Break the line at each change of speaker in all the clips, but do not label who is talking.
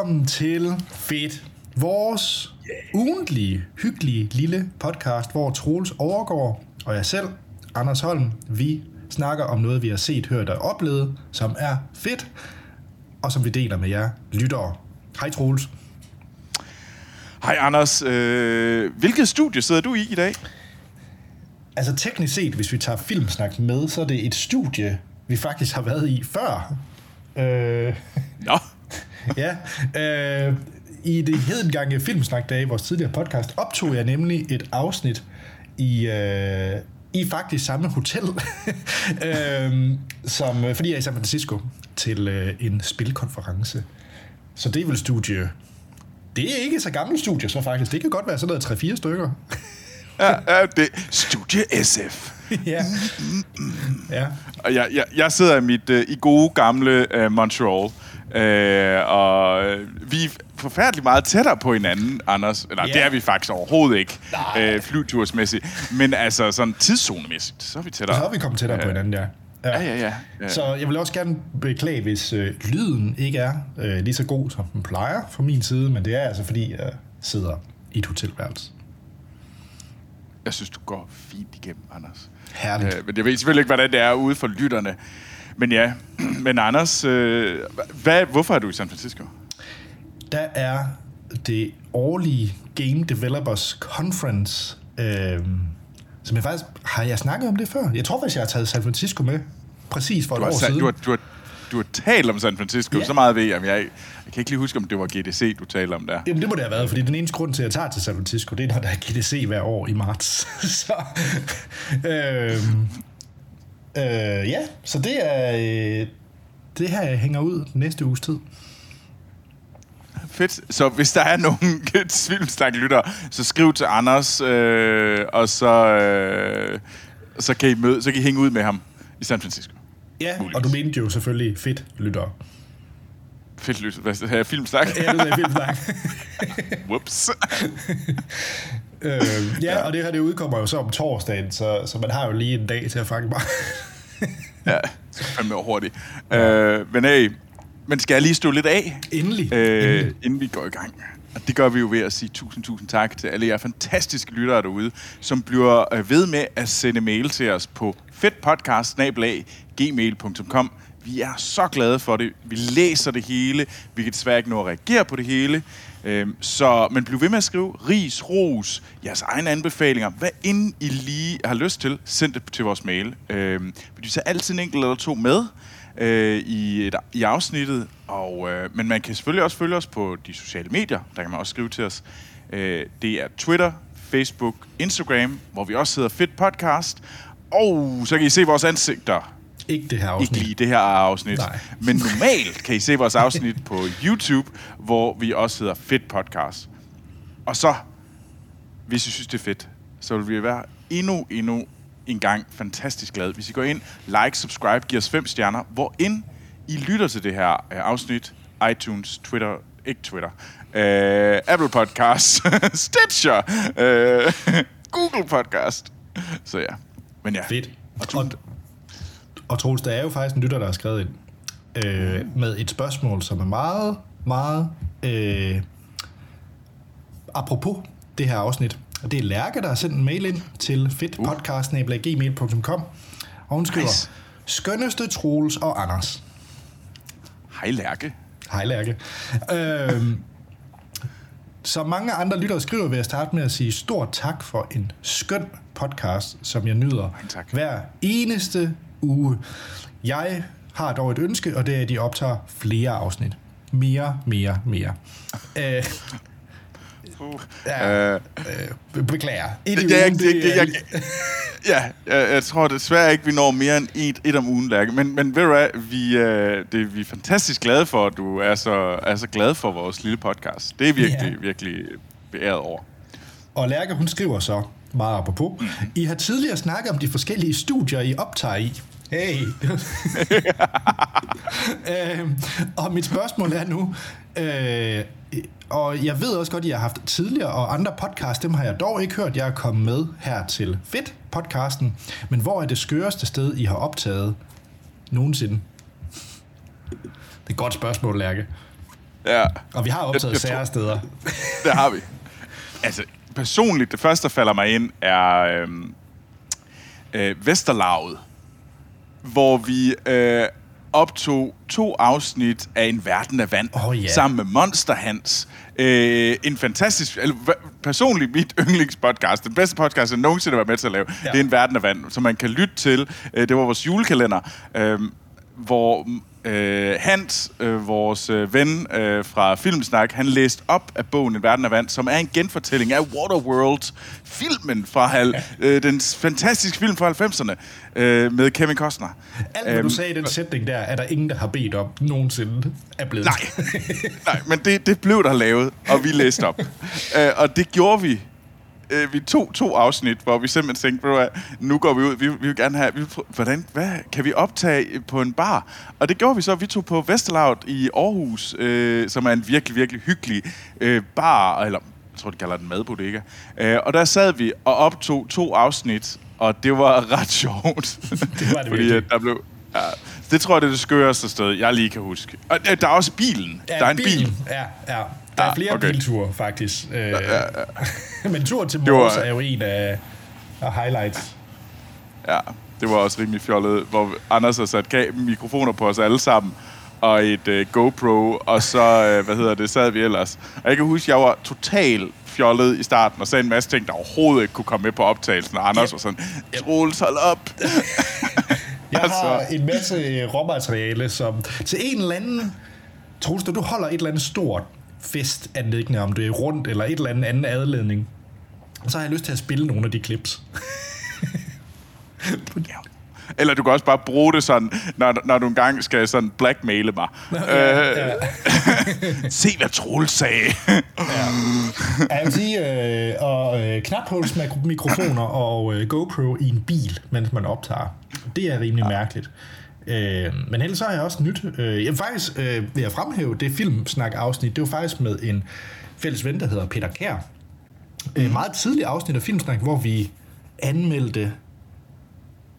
velkommen til Fedt. Vores ugentlige, hyggelige lille podcast, hvor Troels overgår, og jeg selv, Anders Holm, vi snakker om noget, vi har set, hørt og oplevet, som er fedt, og som vi deler med jer lyttere. Hej Troels.
Hej Anders. Øh, hvilket studie sidder du i i dag?
Altså teknisk set, hvis vi tager filmsnak med, så er det et studie, vi faktisk har været i før. Øh,
Nå.
Ja, øh, i det hedengange Filmsnak-dage, vores tidligere podcast, optog jeg nemlig et afsnit i, øh, i faktisk samme hotel, øh, som, fordi jeg er i San Francisco til øh, en spilkonference. Så det er vel studie... Det er ikke så gammelt studie, så faktisk. Det kan godt være sådan noget 3-4 stykker.
Ja, ja, det Studie SF.
ja. ja.
Og jeg, jeg, jeg sidder i mit uh, i gode gamle uh, Montreal. Uh, og vi er forfærdeligt meget tættere på hinanden, Anders. Eller
Ja.
det er vi faktisk overhovedet ikke,
Nej.
uh, flytursmæssigt. Men altså sådan tidszonemæssigt, så er vi tættere.
Så er vi kommet tættere på hinanden, ja.
Ja, ja, ja. ja.
Så jeg vil også gerne beklage, hvis øh, lyden ikke er øh, lige så god, som den plejer fra min side, men det er altså, fordi jeg sidder i et hotelværelse.
Jeg synes, du går fint igennem, Anders.
Herligt.
Øh, men jeg ved selvfølgelig ikke, hvordan det er ude for lytterne. Men ja, men Anders, øh, hvad, hvorfor er du i San Francisco?
Der er det årlige Game Developers Conference, øh, som jeg faktisk... Har jeg snakket om det før? Jeg tror faktisk, jeg har taget San Francisco med præcis for et
Du har,
år siden.
du, har, du, har, du har talt om San Francisco,
Ja.
ja. så meget ved jeg, men jeg, jeg kan ikke lige huske, om det var GDC, du talte om der.
Jamen, det må det have været, fordi den eneste grund til, at jeg tager til San Francisco, det er, når der er GDC hver år i marts. så, øhm, øh, ja, så det er øh, det her, hænger ud næste uges tid.
Fedt. Så hvis der er nogen filmsnak-lytter, så skriv til Anders, øh, og så, øh, så, kan I møde, så kan I hænge ud med ham i San Francisco.
Ja,
Muligvis.
og du mente jo selvfølgelig fedt, lytter.
Fedt lyt. Hvad er filmsnak?
Ja, det er filmsnak.
Whoops.
øh, ja, og det her det udkommer jo så om torsdagen, så, så man har jo lige en dag til at fange mig.
ja, så fandme hurtigt. Øh, men hey, men skal jeg lige stå lidt af?
Endelig.
øh,
Endelig.
inden vi går i gang. Og det gør vi jo ved at sige tusind, tusind tak til alle jer fantastiske lyttere derude, som bliver øh, ved med at sende mail til os på fedtpodcast-gmail.com. Vi er så glade for det. Vi læser det hele. Vi kan desværre ikke nå at reagere på det hele. Øhm, så, men bliv ved med at skrive ris, ros, jeres egne anbefalinger. Hvad end I lige har lyst til, send det til vores mail. Øhm, vi tager altid en enkelt eller to med øh, i, et, i afsnittet. Og, øh, men man kan selvfølgelig også følge os på de sociale medier. Der kan man også skrive til os. Øh, det er Twitter, Facebook, Instagram, hvor vi også hedder Fit Podcast. Og så kan I se vores ansigter.
Ikke det her afsnit.
Ikke lige det her afsnit.
Nej.
Men normalt kan I se vores afsnit på YouTube, hvor vi også hedder Fedt Podcast. Og så, hvis I synes, det er fedt, så vil vi være endnu, endnu en gang fantastisk glade, hvis I går ind, like, subscribe, giver os fem stjerner, hvor ind I lytter til det her øh, afsnit, iTunes, Twitter, ikke Twitter, øh, Apple Podcast, Stitcher, øh, Google Podcast. Så ja, men ja.
Fedt. Og, og Troels, der er jo faktisk en lytter, der har skrevet ind øh, med et spørgsmål, som er meget, meget øh, apropos det her afsnit. Og det er Lærke, der har sendt en mail ind til fedtpodcast.gmail.com og hun skriver,
Nice.
skønneste Troels og Anders.
Hej Lærke.
Hej Lærke. Øhm, som mange andre lyttere skriver, vil jeg starte med at sige stort tak for en skøn podcast, som jeg nyder
tak.
hver eneste uge. Jeg har dog et ønske, og det er, at de optager flere afsnit. Mere, mere, mere. Øh, ja,
Øh,
øh, beklager. Et
er,
ugen,
det, det, jeg,
er-
ja, jeg, jeg tror desværre ikke, vi når mere end et, et om ugen, Lærke. Men, men ved du hvad, vi, øh, det, vi er fantastisk glade for, at du er så, er så glad for vores lille podcast. Det er virkelig,
Ja.
virkelig beæret over.
Og Lærke, hun skriver så, meget apropos, I har tidligere snakket om de forskellige studier, I optager i. Hey! øhm, og mit spørgsmål er nu, øh, og jeg ved også godt, at jeg har haft tidligere og andre podcasts, dem har jeg dog ikke hørt, jeg er kommet med her til Fedt podcasten, men hvor er det skøreste sted, I har optaget nogensinde? Det er et godt spørgsmål, Lærke.
Ja,
Og vi har optaget
Jeg- jeg
sære
tror-
steder.
det har vi. Altså, personligt, det første, der falder mig ind, er øhm, øh, Vesterlaget, hvor vi øh, optog to afsnit af En Verden af Vand,
Åh, ja.
sammen med Monster Hans. Øh, en fantastisk, eller, personligt mit yndlingspodcast, den bedste podcast, jeg nogensinde har været med til at lave. Ja. det er En Verden af Vand, som man kan lytte til. Øh, det var vores julekalender, øh, hvor øh, Hans, øh, vores øh, ven øh, fra Filmsnak, han læste op af bogen En Verden af Vand, som er en genfortælling af Waterworld, filmen fra hal, øh, den fantastiske film fra 90'erne øh, med Kevin Costner.
Alt, hvad du
Øhm,
sagde i den sætning der, er der ingen, der har bedt om nogensinde er blevet.
Nej, nej men det, det blev der lavet, og vi læste op. uh, og det gjorde vi. Uh, vi tog to afsnit, hvor vi simpelthen tænkte, hvad, nu går vi ud, vi, vi vil gerne have, vi hvordan, hvad, kan vi optage på en bar? Og det gjorde vi så, vi tog på Vesterlaut i Aarhus, uh, som er en virkelig, virkelig hyggelig uh, bar, eller jeg tror, de kalder den madbodega. Uh, og der sad vi og optog to afsnit, og det var ret sjovt.
Det var det
Fordi
virkelig.
at der blev... Ja, det tror jeg, det er det skøreste sted, jeg lige kan huske. Og øh, der er også bilen.
Ja,
der er en
bilen.
bil.
Ja, ja. Der er
Ja,
flere
okay.
bilture, faktisk. Øh, ja, ja. Men turen til
Det var-
Mors er jo en af, af highlights.
Ja, det var også rimelig fjollet, hvor Anders har sat mikrofoner på os alle sammen, og et øh, GoPro, og så, øh, hvad hedder det, sad vi ellers. Og jeg kan huske, jeg var totalt fjollet i starten, og sagde en masse ting, der overhovedet ikke kunne komme med på optagelsen, og Anders var sådan, Troels, hold op!
Jeg
Altså.
har en masse råmateriale, som til en eller anden... Troels, du holder et eller andet stort festanlæggende, om det er rundt eller et eller andet anden adledning. Så har jeg lyst til at spille nogle af de clips.
Ja. Eller du kan også bare bruge det sådan, når, når du engang skal sådan blackmaile mig.
Ja, ja.
Se, hvad Troels sagde.
Jeg vil sige, øh, og øh, knaphulsmikrofoner og øh, GoPro i en bil, mens man optager. Det er rimelig ja. mærkeligt. Øh, men ellers så har jeg også nyt. Øh, jeg faktisk øh, vil jeg fremhæve det filmsnak-afsnit. Det var faktisk med en fælles ven, der hedder Peter Kær. Mm. Øh, meget tidligt afsnit af Filmsnak, hvor vi anmeldte...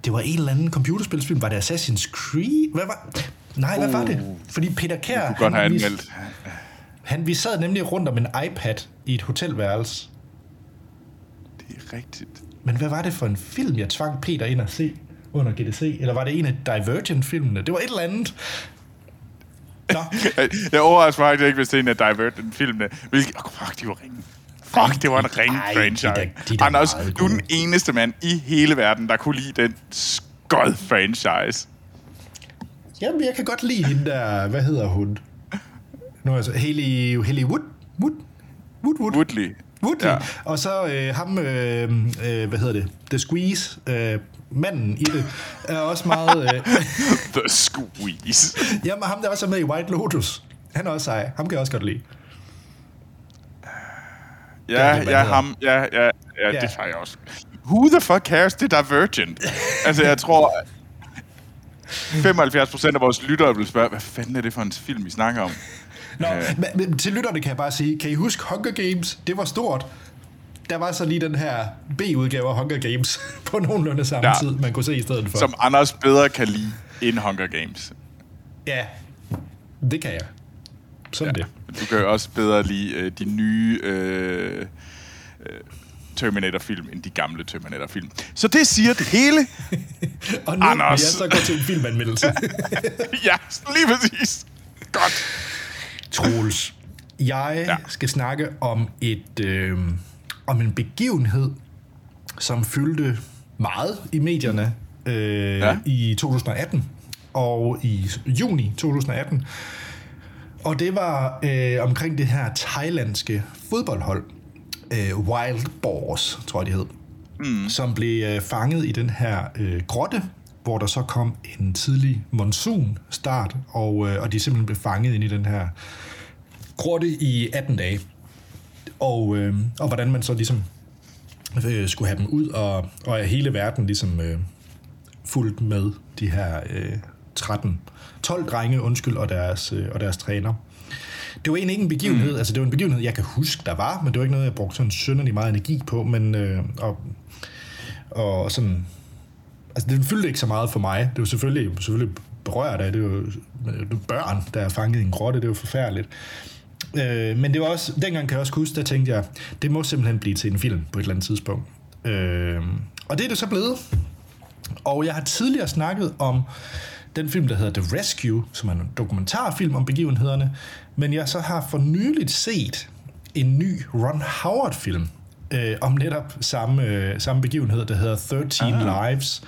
Det var en eller anden computerspilsfilm. Var det Assassin's Creed? Hvad var... Nej, hvad var det? Fordi Peter Kær...
Du kunne godt have
han
anmeldt.
han, vi sad nemlig rundt om en iPad i et hotelværelse.
Det er rigtigt.
Men hvad var det for en film, jeg tvang Peter ind at se under GDC? Eller var det en af Divergent-filmene? Det var et eller andet. Nå,
Jeg overrasker mig faktisk ikke, hvis det er en af Divergent-filmene. Hvilket, oh, fuck, de var ringe. Fuck, det var en ring
Ej,
franchise.
de er da- de er da
Anders, du er den eneste mand i hele verden, der kunne lide den skød franchise.
jamen, jeg kan godt lide hende der... Hvad hedder hun? Nu er jeg så... Haley, Haley Wood? Wood? Wood, Wood.
Woodley.
Woodley.
Ja.
Og så øh, ham, øh, øh, hvad hedder det? The Squeeze, øh, manden i det, er også meget... Øh,
The Squeeze.
jamen, ham der også er med i White Lotus. Han er også sej. Ham kan jeg også godt lide.
Ja,
Det
ja, ham. Ja, ja, ja,
Ja.
det har jeg også. Who the fuck cares? Det er Divergent. altså, jeg tror... 75 procent af vores lyttere vil spørge, hvad fanden er det for en film, vi snakker om?
Nå, men, men til lytterne kan jeg bare sige, kan I huske Hunger Games? Det var stort. Der var så lige den her B-udgave af Hunger Games på nogenlunde samme
Ja.
tid, man kunne se i stedet for.
Som Anders bedre kan lide end Hunger Games.
Ja, det kan jeg. Sådan ja. det.
Du kan jo også bedre lide øh, de nye øh, øh, Terminator-film end de gamle Terminator-film. Så det siger det hele.
Og nu
Anders.
jeg så gå til en filmanmeldelse.
ja, lige præcis. Godt.
Troels, jeg
ja.
skal snakke om et øh, om en begivenhed, som fyldte meget i medierne øh,
Ja.
i 2018 og i juni 2018. Og det var øh, omkring det her thailandske fodboldhold, øh, Wild Boars, tror jeg de hed, mm. som blev øh, fanget i den her øh, grotte, hvor der så kom en tidlig monsun start, og, øh, og de simpelthen blev fanget ind i den her grotte i 18 dage. Og, øh, og hvordan man så ligesom øh, skulle have dem ud, og, og at hele verden ligesom øh, fulgt med de her øh, 13, 12 drenge, undskyld, og deres, øh, og deres træner. Det var egentlig ikke en begivenhed, mm. altså det var en begivenhed, jeg kan huske, der var, men det var ikke noget, jeg brugte sådan synderlig meget energi på, men øh, og, og sådan, altså det fyldte ikke så meget for mig. Det var selvfølgelig, selvfølgelig berørt af, det var var børn, der er fanget i en grotte, det var forfærdeligt. Øh, men det var også, dengang kan jeg også huske, der tænkte jeg, det må simpelthen blive til en film på et eller andet tidspunkt. Øh, og det er det så blevet. Og jeg har tidligere snakket om den film, der hedder The Rescue, som er en dokumentarfilm om begivenhederne, men jeg så har for nyligt set en ny Ron Howard-film øh, om netop samme, øh, samme begivenhed, der hedder 13 ah. Lives.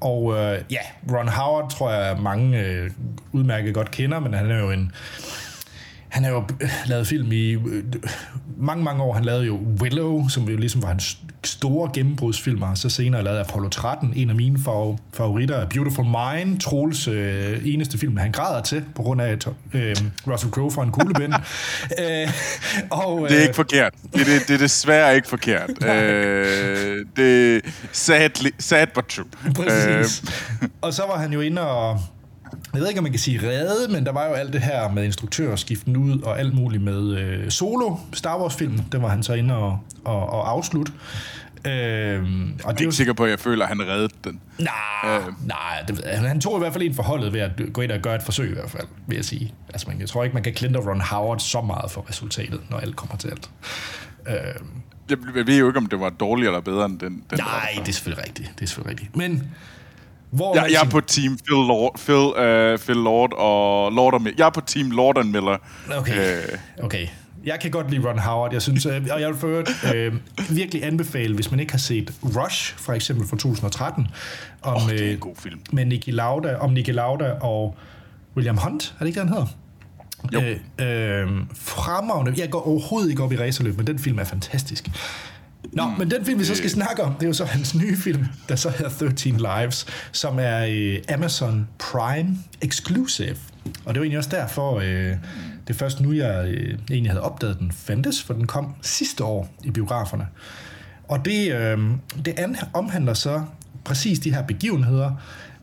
Og øh, ja, Ron Howard tror jeg mange øh, udmærket godt kender, men han er jo en han har jo øh, lavet film i øh, mange, mange år. Han lavede jo Willow, som jo ligesom var hans store gennembrudsfilm, og så senere lavede Apollo 13, en af mine favoritter, Beautiful Mind, Troels øh, eneste film, han græder til, på grund af øh, Russell Crowe for en kuglebind.
øh, og, øh, det er ikke forkert. Det, det, det er desværre ikke forkert. øh, det er sad, sad but true.
Præcis. Øh. og så var han jo inde og jeg ved ikke, om man kan sige redde, men der var jo alt det her med instruktørskiften ud og alt muligt med øh, Solo, Star Wars-filmen. Den var han så inde og, og, og afslutte.
Øhm, og jeg er det ikke jo... sikker på, at jeg føler, at han reddede den.
Nej, øh. nej det, han, tog i hvert fald en forholdet ved at gå ind og gøre et forsøg i hvert fald, vil jeg sige. Altså, man, jeg tror ikke, man kan klintre Ron Howard så meget for resultatet, når alt kommer til alt.
Øhm, jeg, jeg ved jo ikke, om det var dårligere eller bedre end den. den
nej, det er selvfølgelig rigtigt. Det er selvfølgelig rigtigt. Men
hvor jeg, jeg er på team Phil Lord, Phil, uh, Phil Lord og Lord og Jeg er på team Lord and Miller.
Okay. Uh, okay. Jeg kan godt lide Ron Howard. Jeg synes, øh, og jeg vil for øh, virkelig anbefale, hvis man ikke har set Rush, for eksempel fra 2013, om, oh,
det er en god film.
med Nicky Lauda, om Nicky Lauda og William Hunt, er det ikke han hedder? Jo. Øh, øh, fremragende. Jeg går overhovedet ikke op i racerløb, men den film er fantastisk. Nå, mm. men den film, vi så skal snakke om, det er jo så hans nye film, der så hedder 13 Lives, som er øh, Amazon Prime Exclusive. Og det var egentlig også derfor, øh, det først nu, jeg øh, egentlig havde opdaget, den fandtes, for den kom sidste år i biograferne. Og det, øh, det omhandler så præcis de her begivenheder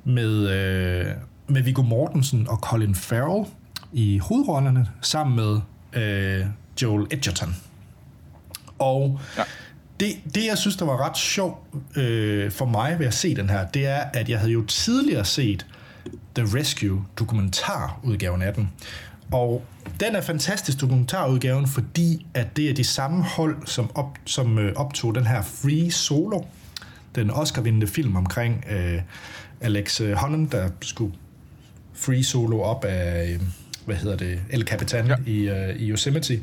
med, øh, med Viggo Mortensen og Colin Farrell i hovedrollerne, sammen med øh, Joel Edgerton. Og ja det, det, jeg synes, der var ret sjovt øh, for mig ved at se den her, det er, at jeg havde jo tidligere set The Rescue dokumentarudgaven af den. Og den er fantastisk dokumentarudgaven, fordi at det er de samme hold, som, op, som øh, optog den her Free Solo, den Oscar-vindende film omkring øh, Alex Honnold, der skulle free solo op af, øh, hvad hedder det, El Capitan ja. i, øh, i Yosemite.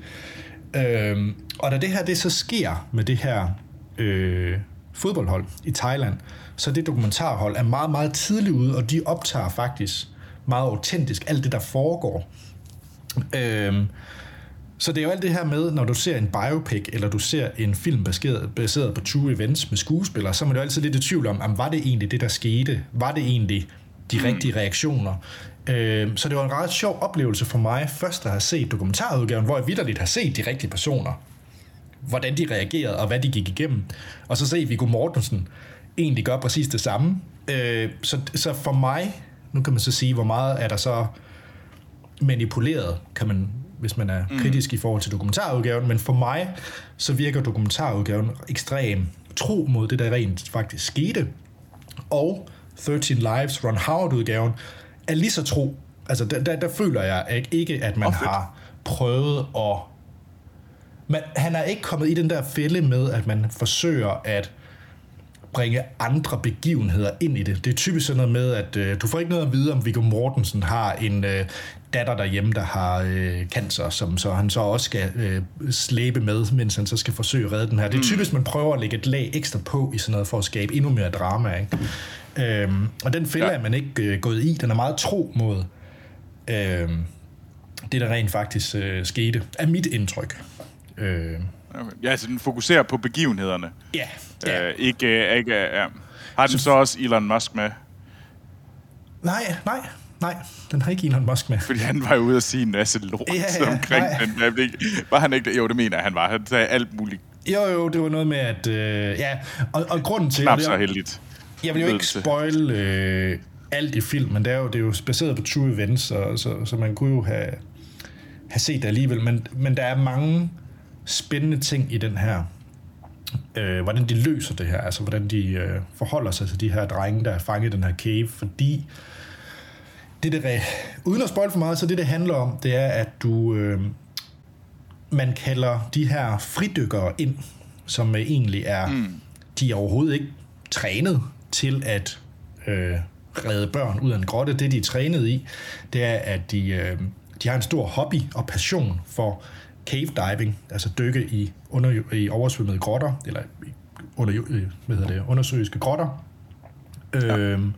Øhm, og da det her det så sker med det her øh, fodboldhold i Thailand, så det dokumentarhold er meget, meget tidligt ude, og de optager faktisk meget autentisk alt det, der foregår. Øhm, så det er jo alt det her med, når du ser en biopic, eller du ser en film baseret, baseret på true events med skuespillere, så er man jo altid lidt i tvivl om, om, var det egentlig det, der skete? Var det egentlig de mm. rigtige reaktioner? Øh, så det var en ret sjov oplevelse for mig, først at have set dokumentarudgaven, hvor jeg vidderligt har set de rigtige personer, hvordan de reagerede og hvad de gik igennem. Og så se Viggo Mortensen egentlig gør præcis det samme. Øh, så, så for mig, nu kan man så sige, hvor meget er der så manipuleret, kan man, hvis man er mm. kritisk i forhold til dokumentarudgaven, men for mig, så virker dokumentarudgaven ekstrem tro mod det, der rent faktisk skete. Og 13 Lives, Ron Howard-udgaven, er lige så tro. Altså, der, der, der føler jeg ikke, at man oh, har prøvet at... Man, han er ikke kommet i den der fælde med, at man forsøger at bringe andre begivenheder ind i det. Det er typisk sådan noget med, at øh, du får ikke noget at vide, om Viggo Mortensen har en øh, datter derhjemme, der har øh, cancer, som så han så også skal øh, slæbe med, mens han så skal forsøge at redde den her. Det er mm. typisk, man prøver at lægge et lag ekstra på i sådan noget, for at skabe endnu mere drama. Ikke? Øhm, og den fælde ja. er man ikke øh, gået i. Den er meget tro mod øh, det, der rent faktisk øh, skete, er mit indtryk.
Øh. Okay. Ja, altså den fokuserer på begivenhederne.
Ja. ja.
Øh, ikke, øh, ikke, ja. Har den så også Elon Musk med?
Nej, nej, nej, den har ikke Elon Musk med.
Fordi han var ude at sige en masse lort ja, ja, omkring nej. den. Var han ikke Jo, det mener han var. Han sagde alt muligt.
Jo, jo, det var noget med, at... Øh, ja, og, og grunden til...
Knap så heldigt.
Jeg vil jo ikke spoil øh, alt i filmen. Det er jo, det er jo baseret på true events, så, så, så man kunne jo have, have set det alligevel. Men, men der er mange spændende ting i den her. Øh, hvordan de løser det her, altså hvordan de øh, forholder sig til de her drenge, der er fanget i den her cave, fordi det, det, uden at spoil for meget, så det, det handler om, det er, at du, øh, man kalder de her fridykkere ind, som øh, egentlig er, mm. de er overhovedet ikke trænet til at øh, redde børn ud af en grotte. Det, de er trænet i, det er, at de, øh, de har en stor hobby og passion for cave diving, altså dykke i, under, i oversvømmede grotter, eller under, øh, hvad hedder det, undersøiske grotter. Ja. Øhm,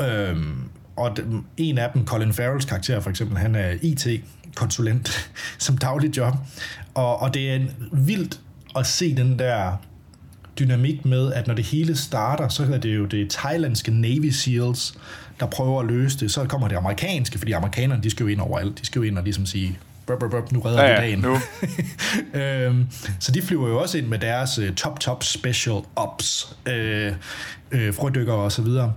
øhm, og en af dem, Colin Farrells karakter for eksempel, han er IT-konsulent som daglig job. Og, og det er en vildt at se den der dynamik med, at når det hele starter, så er det jo det thailandske Navy SEALs, der prøver at løse det. Så kommer det amerikanske, fordi amerikanerne, de skal jo ind overalt. De skal jo ind og ligesom sige, burp, burp, burp, nu redder ja, vi dagen. Nu. øhm, så de flyver jo også ind med deres uh, top, top special ops, øh, øh, frødykker og så videre.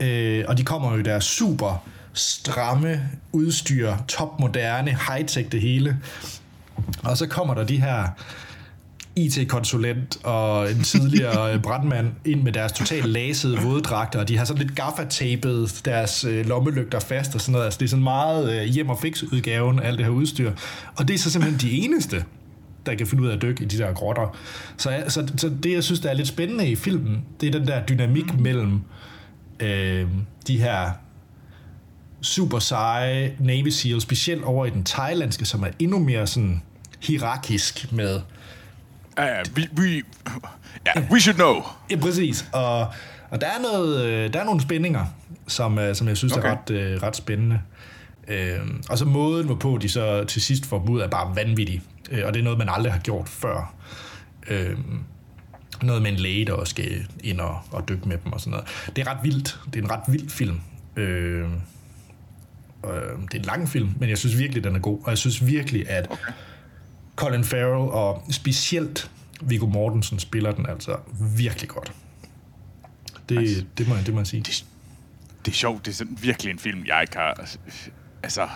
Øh, og de kommer jo i deres super stramme udstyr, topmoderne, high-tech det hele. Og så kommer der de her IT-konsulent og en tidligere brandmand ind med deres totalt lasede våddragter, og de har sådan lidt gaffatapet deres øh, lommelygter fast og sådan noget. Altså, det er sådan meget øh, hjem og fix udgaven af alt det her udstyr. Og det er så simpelthen de eneste, der kan finde ud af at dykke i de der grotter. Så, så, så det, jeg synes, der er lidt spændende i filmen, det er den der dynamik mellem øh, de her super seje Navy SEAL, specielt over i den thailandske, som er endnu mere sådan hierarkisk med
Ja, ja, vi, vi, ja, we should know.
Ja, præcis. Og, og der, er noget, øh, der er nogle spændinger, som, øh, som jeg synes okay. er ret, øh, ret spændende. Øh, og så måden, hvorpå de så til sidst får dem ud, er bare vanvittig. Øh, og det er noget, man aldrig har gjort før. Øh, noget med en læge, der også skal ind og, og dykke med dem og sådan noget. Det er ret vildt. Det er en ret vild film. Øh, øh, det er en lang film, men jeg synes virkelig, den er god. Og jeg synes virkelig, at okay Colin Farrell og specielt Viggo Mortensen spiller den altså virkelig godt. Det, altså, det, må, det må jeg sige.
Det, det er sjovt, det er sådan virkelig en film, jeg ikke har... Altså,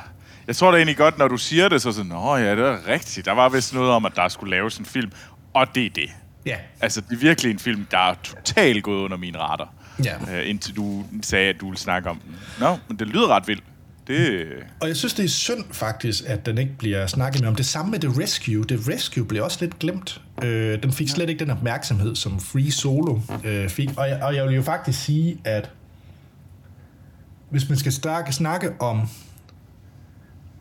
jeg tror da egentlig godt, når du siger det, så sådan, åh ja, det er rigtigt. Der var vist noget om, at der skulle laves en film, og det er det.
Ja.
Altså, det er virkelig en film, der er totalt gået under mine radar.
Ja.
Øh, indtil du sagde, at du ville snakke om den. Nå, men det lyder ret vildt. Det...
Og jeg synes, det er synd faktisk, at den ikke bliver snakket med om. Det samme med The Rescue. The Rescue blev også lidt glemt. Øh, den fik slet ikke den opmærksomhed, som Free Solo øh, fik. Og jeg, og jeg vil jo faktisk sige, at hvis man skal snakke, snakke om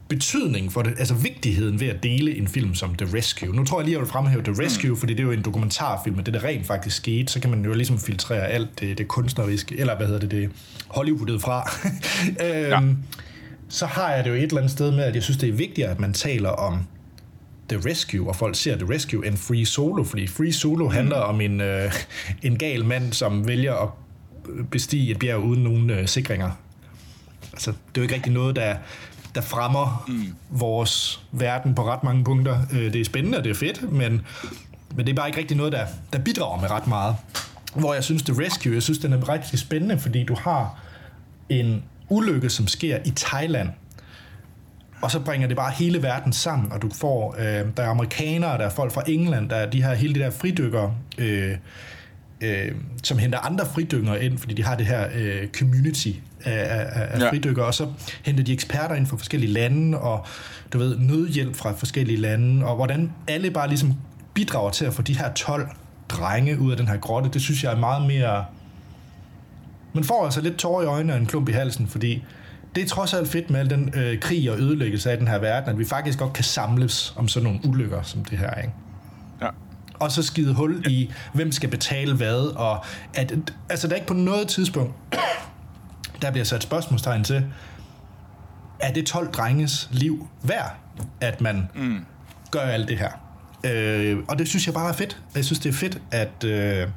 betydning for det, altså vigtigheden ved at dele en film som The Rescue. Nu tror jeg lige, jeg vil fremhæve The Rescue, mm. fordi det er jo en dokumentarfilm, og det der rent faktisk skete, så kan man jo ligesom filtrere alt det, det kunstneriske, eller hvad hedder det, det Hollywoodet fra. øhm, ja så har jeg det jo et eller andet sted med, at jeg synes, det er vigtigere, at man taler om The Rescue, og folk ser The Rescue, end Free Solo, fordi Free Solo mm. handler om en, øh, en gal mand, som vælger at bestige et bjerg uden nogen øh, sikringer. Altså, det er jo ikke rigtig noget, der, der fremmer mm. vores verden på ret mange punkter. Øh, det er spændende, og det er fedt, men, men det er bare ikke rigtig noget, der, der bidrager med ret meget. Hvor jeg synes, The Rescue, jeg synes, den er rigtig spændende, fordi du har en ulykke, som sker i Thailand, og så bringer det bare hele verden sammen, og du får, øh, der er amerikanere, der er folk fra England, der er de her, hele de der fridykkere, øh, øh, som henter andre fridykkere ind, fordi de har det her øh, community af, af, af ja. fridykkere, og så henter de eksperter ind fra forskellige lande, og du ved, nødhjælp fra forskellige lande, og hvordan alle bare ligesom bidrager til at få de her 12 drenge ud af den her grotte, det synes jeg er meget mere man får altså lidt tårer i øjnene og en klump i halsen, fordi det er trods alt fedt med al den øh, krig og ødelæggelse af den her verden, at vi faktisk godt kan samles om sådan nogle ulykker som det her, ikke?
Ja.
Og så skide hul i, hvem skal betale hvad, og at, altså der er ikke på noget tidspunkt, der bliver sat spørgsmålstegn til, er det 12 drenges liv værd, at man mm. gør alt det her? Øh, og det synes jeg bare er fedt. Jeg synes, det er fedt, at... Øh,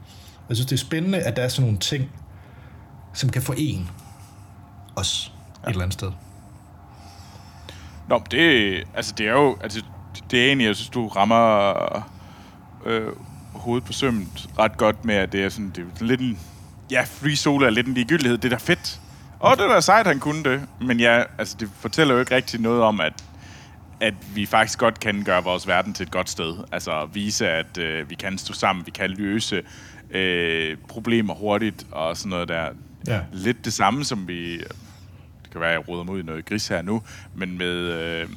jeg synes, det er spændende, at der er sådan nogle ting, som kan forene os ja. et eller andet sted.
Nå, det, altså, det er jo, altså, det er egentlig, jeg synes, du rammer øh, hovedet på sømmet ret godt med, at det er sådan, det er lidt en, ja, free solo er lidt en ligegyldighed. Det er da fedt. Og det er da sejt, han kunne det. Men ja, altså, det fortæller jo ikke rigtig noget om, at, at vi faktisk godt kan gøre vores verden til et godt sted. Altså vise, at øh, vi kan stå sammen, vi kan løse øh, problemer hurtigt og sådan noget der.
Ja.
Lidt det samme, som vi... Det kan være, at jeg råder mod noget gris her nu, men med, øh,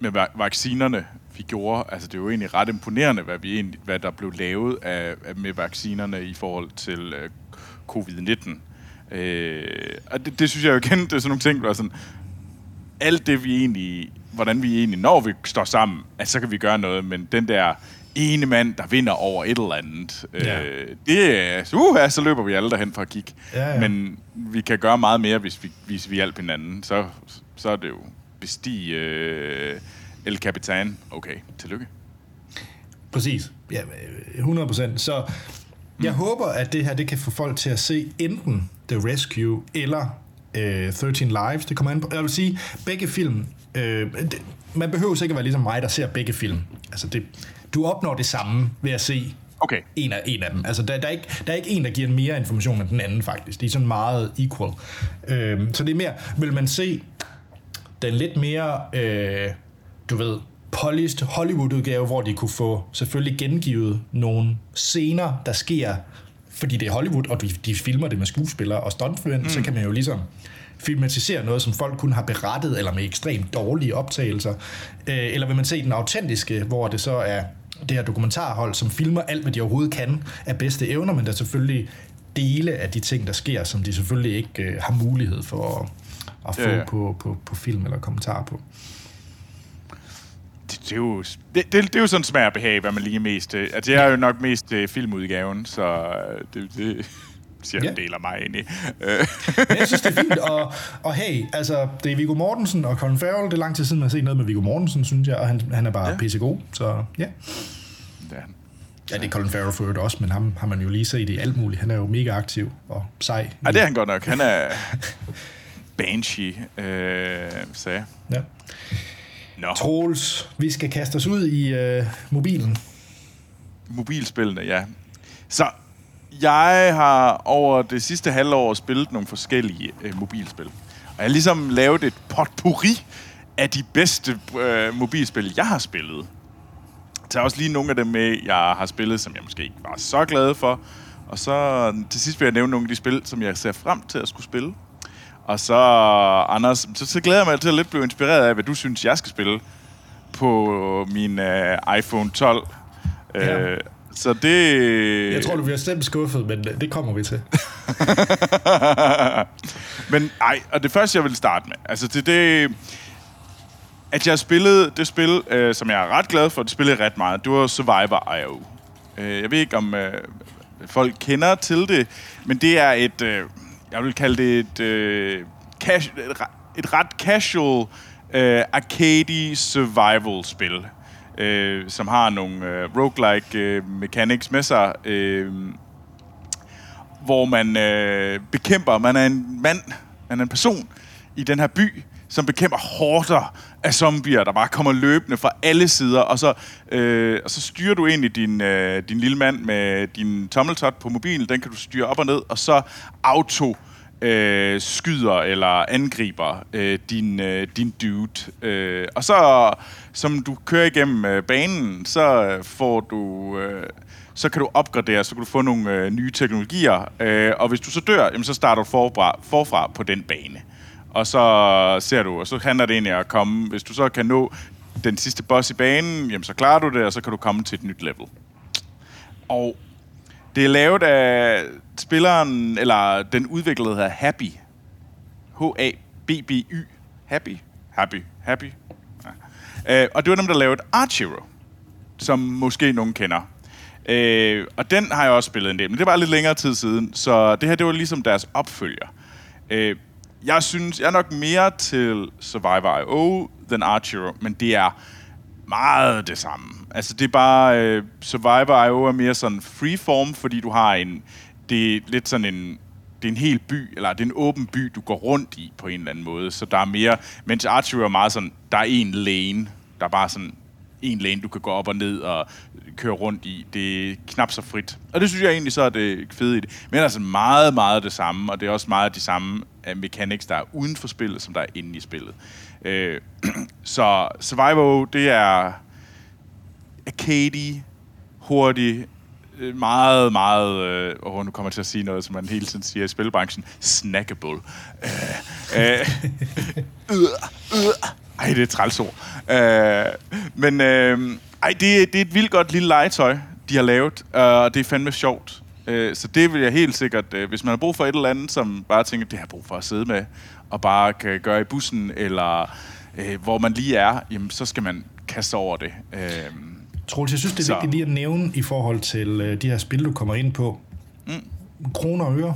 med vaccinerne vi gjorde. Altså, det er jo egentlig ret imponerende, hvad, vi egentlig, hvad der blev lavet af, af, med vaccinerne i forhold til øh, covid-19. Øh, og det, det synes jeg jo igen, det er sådan nogle ting, der er sådan, alt det vi egentlig, hvordan vi egentlig, når vi står sammen, altså, så kan vi gøre noget, men den der ene mand, der vinder over et eller andet,
Ja.
øh, det er, uh, så løber vi alle derhen for at kigge.
Ja, ja.
Men vi kan gøre meget mere, hvis vi, hvis vi hjælper hinanden. Så, så er det jo bestige øh, El Capitan. Okay, tillykke.
Præcis. Ja, øh, 100 procent. Så jeg mm. håber, at det her det kan få folk til at se enten The Rescue eller øh, 13 Lives. Det kommer an på. Jeg vil sige, begge film... Øh, det, man behøver sikkert være ligesom mig, der ser begge film. Altså, det, du opnår det samme ved at se
Okay.
en af, en af dem. Altså, der, der, er ikke, der er ikke en, der giver mere information end den anden, faktisk. De er sådan meget equal. Øh, så det er mere... Vil man se den lidt mere, øh, du ved, polished Hollywood-udgave, hvor de kunne få selvfølgelig gengivet nogle scener, der sker, fordi det er Hollywood, og de, de filmer det med skuespillere og stuntmænd, mm. så kan man jo ligesom filmatisere noget, som folk kun har berettet, eller med ekstremt dårlige optagelser. Øh, eller vil man se den autentiske, hvor det så er det her dokumentarhold, som filmer alt, hvad de overhovedet kan af bedste evner, men der er selvfølgelig dele af de ting, der sker, som de selvfølgelig ikke øh, har mulighed for at, at få
Ja,
ja. På, på, på film eller kommentar på.
Det, det, er jo, det, det, det er jo sådan smag og behag, hvad man lige mest til. Altså, jeg er jo nok mest til filmudgaven, så øh, det, det siger
Ja.
en del af mig egentlig.
Men jeg synes, det er fint, og, og hey, altså, det er Viggo Mortensen og Colin Farrell, det er lang tid siden, man har set noget med Viggo Mortensen, synes jeg, og han, han er bare
Ja.
pissegod, så ja.
ja.
Ja, det er Colin Farrell for øvrigt også, men ham har man jo lige set i alt muligt. Han er jo mega aktiv og sej.
ja, det er han godt nok. Han er Banshee, øh, så ja. Nå,
Troels, vi skal kaste os ud i øh, mobilen.
mobilspillene, ja. Så jeg har over det sidste halvår spillet nogle forskellige øh, mobilspil. Og jeg har ligesom lavet et potpourri af de bedste øh, mobilspil, jeg har spillet. Tag også lige nogle af dem med, jeg har spillet, som jeg måske ikke var så glad for. Og så til sidst vil jeg nævne nogle af de spil, som jeg ser frem til at skulle spille. Og så, Anders, så, så glæder jeg mig til at lidt blive inspireret af, hvad du synes, jeg skal spille på min øh, iPhone 12.
Ja.
Øh, så det...
Jeg tror, du bliver stemt skuffet, men det kommer vi til.
Men ej, og det første, jeg vil starte med, altså det, det at jeg spillede det spil, øh, som jeg er ret glad for, det spillede ret meget, det var Survivor IO. Øh, jeg ved ikke, om øh, folk kender til det, men det er et, øh, jeg vil kalde det et, øh, cash, et, et ret casual øh, arcade survival-spil, øh, som har nogle øh, roguelike øh, mechanics med sig, øh, hvor man øh, bekæmper, man er en mand, man er en person i den her by, som bekæmper horder af zombier, der bare kommer løbende fra alle sider, og så, øh, og så styrer du egentlig din, øh, din lille mand med din tommeltot på mobilen, den kan du styre op og ned, og så auto øh, Øh, skyder eller angriber øh, din, øh, din dude. Øh, og så, som du kører igennem øh, banen, så får du... Øh, så kan du opgradere, så kan du få nogle øh, nye teknologier, øh, og hvis du så dør, jamen, så starter du forfra, forfra på den bane. Og så ser du, og så handler det egentlig om at komme, hvis du så kan nå den sidste boss i banen, jamen så klarer du det, og så kan du komme til et nyt level. Og det er lavet af spilleren, eller den udviklede hedder Happy. H-A-B-B-Y. Happy. Happy. Happy. Ja. Øh, og det var dem, der lavede Archero, som måske nogen kender. Øh, og den har jeg også spillet en del, men det var lidt længere tid siden, så det her, det var ligesom deres opfølger. Øh, jeg synes, jeg er nok mere til Survivor IO than Archero, men det er meget det samme. Altså, det er bare... Øh, Survivor IO er mere sådan freeform, fordi du har en... Det er lidt sådan en... Det er en hel by, eller det er en åben by, du går rundt i på en eller anden måde. Så der er mere... Mens Archery er meget sådan... Der er en lane. Der er bare sådan en lane, du kan gå op og ned og køre rundt i. Det er knap så frit. Og det synes jeg egentlig så er det fede i det. Men altså meget, meget det samme, og det er også meget de samme øh, mechanics, der er uden for spillet, som der er inde i spillet. Øh, så Survivor, det er arcade, hurtig, øh, meget, meget, øh, og nu kommer jeg til at sige noget, som man hele tiden siger i spilbranchen, snackable. Øh, øh, øh, øh, ej, det er et trælsord. Øh, men øh, ej, det, det er et vildt godt lille legetøj, de har lavet, øh, og det er fandme sjovt. Øh, så det vil jeg helt sikkert, øh, hvis man har brug for et eller andet, som bare tænker, det har jeg brug for at sidde med, og bare kan gøre i bussen, eller øh, hvor man lige er, jamen, så skal man kaste over det. Øh,
Troels, jeg synes, det er
Så.
vigtigt lige at nævne i forhold til øh, de her spil, du kommer ind på. Mm. Kroner og øre.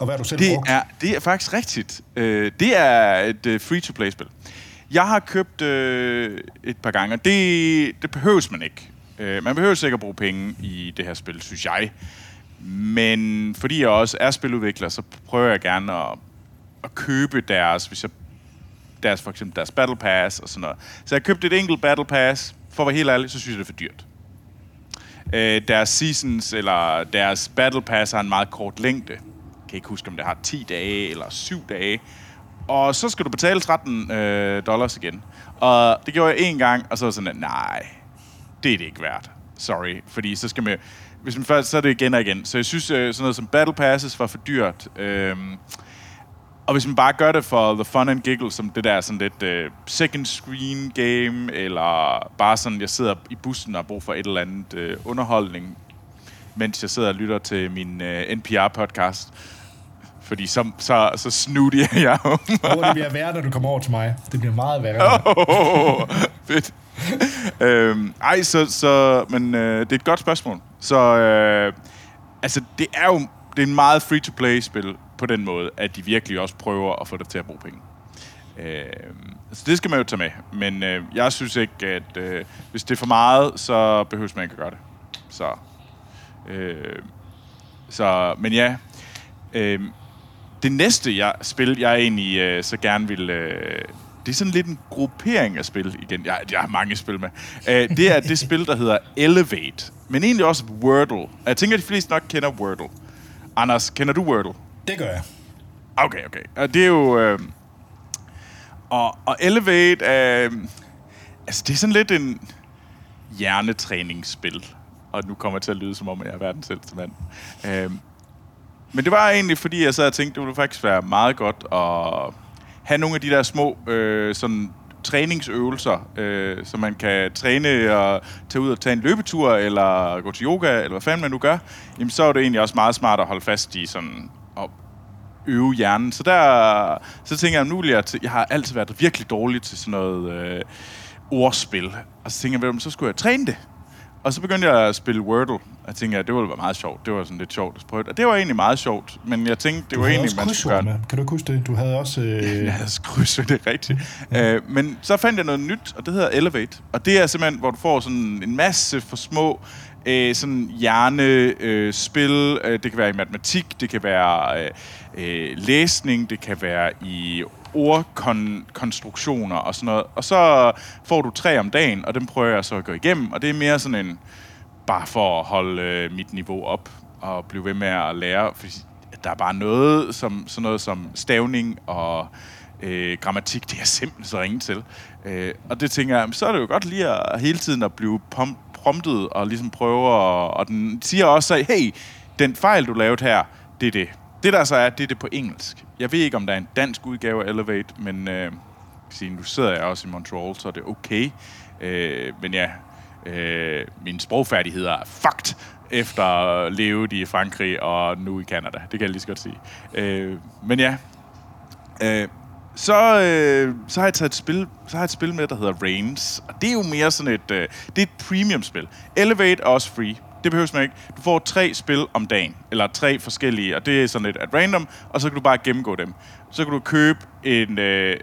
Og hvad du selv
Det
brugt?
er, det er faktisk rigtigt. Øh, det er et øh, free-to-play-spil. Jeg har købt øh, et par gange, og det, det behøves man ikke. Øh, man behøver sikkert bruge penge i det her spil, synes jeg. Men fordi jeg også er spiludvikler, så prøver jeg gerne at, at købe deres, hvis jeg, deres, for eksempel deres Battle Pass og sådan noget. Så jeg købte et enkelt Battle Pass. For at være helt ærlig, så synes jeg, det er for dyrt. Øh, deres seasons, eller deres Battle Pass har en meget kort længde. Jeg kan ikke huske, om det har 10 dage eller 7 dage. Og så skal du betale 13 øh, dollars igen. Og det gjorde jeg en gang, og så var sådan, at, nej, det er det ikke værd. Sorry, fordi så skal man... Hvis man først, så er det igen og igen. Så jeg synes, øh, sådan noget som Battle Passes var for dyrt. Øh, og hvis man bare gør det for the fun and giggle, som det der sådan lidt øh, second screen game, eller bare sådan, jeg sidder i bussen og har brug for et eller andet øh, underholdning, mens jeg sidder og lytter til min øh, NPR-podcast. Fordi så, så, så snooty er jeg jo.
Hvor det bliver værre, når du kommer over til mig. Det bliver meget værre.
oh, fedt. øhm, ej, så, så men øh, det er et godt spørgsmål. Så øh, altså, det er jo det er en meget free-to-play-spil på den måde, at de virkelig også prøver at få dig til at bruge penge. Øh, så det skal man jo tage med. Men øh, jeg synes ikke, at øh, hvis det er for meget, så behøver man ikke at gøre det. Så, øh, så men ja, øh, det næste jeg, spil, jeg egentlig øh, så gerne vil... Øh, det er sådan lidt en gruppering af spil igen. Jeg, jeg har mange spil med. Øh, det er det spil, der hedder Elevate. Men egentlig også Wordle. Jeg tænker, at de fleste nok kender Wordle. Anders, kender du Wordle?
Det gør jeg.
Okay, okay. Og det er jo... Øh, og, og Elevate er... Øh, altså, det er sådan lidt en hjernetræningsspil. Og nu kommer jeg til at lyde, som om jeg er verdens ældste mand. Øh, men det var egentlig, fordi jeg så og tænkte, det ville faktisk være meget godt at have nogle af de der små øh, sådan træningsøvelser, øh, så man kan træne og tage ud og tage en løbetur, eller gå til yoga, eller hvad fanden man nu gør, jamen så er det egentlig også meget smart at holde fast i sådan at øve hjernen. Så der, så tænker jeg, nu vil jeg, til, jeg har altid været virkelig dårlig til sådan noget øh, ordspil, og så tænker jeg, "Vel, så skulle jeg træne det. Og så begyndte jeg at spille Wordle. Jeg tænkte, at det ville være meget sjovt. Det var sådan lidt sjovt at prøve. Og det var egentlig meget sjovt. Men jeg tænkte, det
Du
var
havde
egentlig,
også
man skulle gøre.
Kan du huske det? Du havde også... Øh,
Ja, kryds, det er rigtigt. Øh, men så fandt jeg noget nyt, og det hedder Elevate. Og det er simpelthen, hvor du får sådan en masse for små øh, sådan hjernespil. Øh, spil. øh, det kan være i matematik, det kan være øh, øh, læsning, det kan være i ordkonstruktioner og sådan noget. Og så får du tre om dagen, og dem prøver jeg så at gå igennem. Og det er mere sådan en, bare for at holde øh, mit niveau op og blive ved med at lære. Fordi der er bare noget, som, sådan noget som stavning og øh, grammatik, det er simpelthen så ringe til. Øh, og det tænker jeg, så er det jo godt lige at hele tiden at blive pump, promptet og ligesom prøver, at, og den siger også, at hey, den fejl, du lavede her, det er det. Det der så er, det er det på engelsk. Jeg ved ikke, om der er en dansk udgave af Elevate, men øh, jeg nu sidder jeg også i Montreal, så er det okay. Øh, men ja, øh, mine sprogfærdigheder er fucked efter at leve i Frankrig og nu i Canada. Det kan jeg lige så godt sige. Øh, men ja, øh, så, øh, så har jeg taget et spil, så har jeg et spil med, der hedder Reigns. Og det er jo mere sådan et, øh, det er et premium-spil. Elevate er også free. Det behøves man ikke. Du får tre spil om dagen, eller tre forskellige, og det er sådan lidt at random, og så kan du bare gennemgå dem. Så kan du købe en, øh,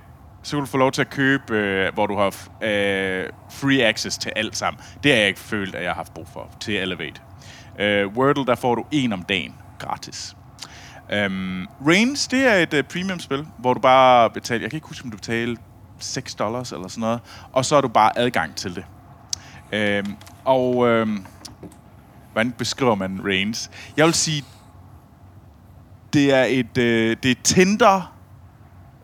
så kan du få lov til at købe, øh, hvor du har øh, free access til alt sammen. Det har jeg ikke følt, at jeg har haft brug for til Elevate. Øh, Wordle, der får du en om dagen gratis. Um, Reigns, det er et uh, premium-spil, hvor du bare betaler, jeg kan ikke huske, om du betaler 6 dollars eller sådan noget, og så er du bare adgang til det. Um, og um, hvordan beskriver man Reigns? Jeg vil sige, det er et, uh, det er Tinder,